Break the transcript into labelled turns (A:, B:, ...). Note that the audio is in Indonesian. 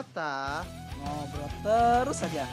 A: Kota
B: Ngobrol terus saja.